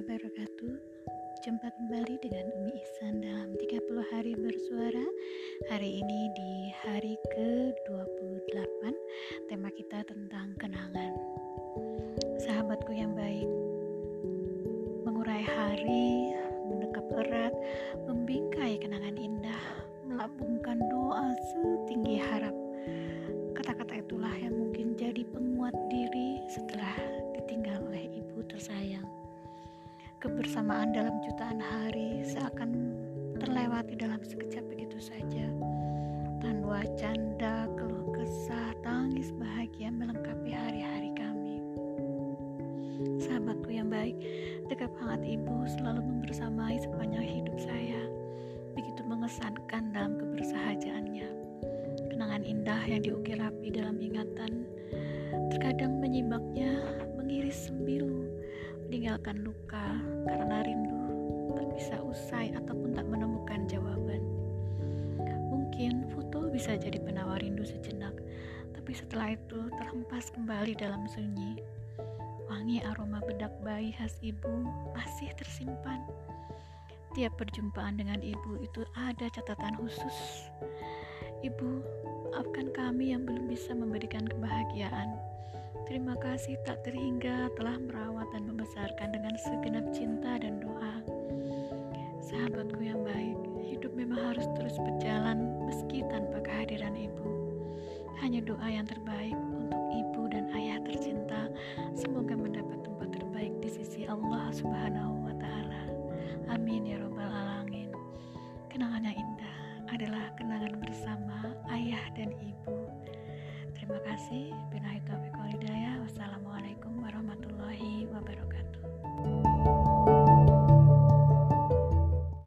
wabarakatuh. Jumpa kembali dengan Umi Ihsan dalam 30 hari bersuara. Hari ini di hari ke-28 Tema kita tentang kenangan. Sahabatku yang baik Mengurai hari, mendekap erat Membingkai kenangan indah Melambungkan doa setinggi harap. Kata-kata itulah yang mungkin jadi penguat diri setelah ditinggal. Kebersamaan dalam jutaan hari seakan terlewati dalam sekejap begitu saja. Tanwa canda, keluh kesah, tangis bahagia melengkapi hari-hari kami. Sahabatku yang baik, dekap hangat ibu selalu membersamai sepanjang hidup saya. Begitu mengesankan dalam kebersahajaannya. Kenangan indah yang diukir rapi dalam ingatan terkadang menyimaknya mengiris sembilu, meninggalkan luka karena rindu tak bisa usai ataupun tak menemukan jawaban. Mungkin foto bisa jadi penawar rindu sejenak, tapi setelah itu terhempas kembali dalam sunyi. Wangi aroma bedak bayi khas ibu masih tersimpan. Tiap perjumpaan dengan ibu itu ada catatan khusus. Ibu, maafkan kami yang belum bisa memberikan kebahagiaan. Terima kasih tak terhingga telah merawat dan membesarkan dengan segenap cinta dan doa. Sahabatku yang baik, hidup memang harus terus berjalan meski tanpa kehadiran ibu. Hanya doa yang terbaik untuk ibu dan ayah tercinta. Semoga mendapat tempat terbaik di sisi Allah Subhanahu wa taala. Amin ya robbal alamin. Kenangan yang indah adalah kenangan bersama ayah dan ibu.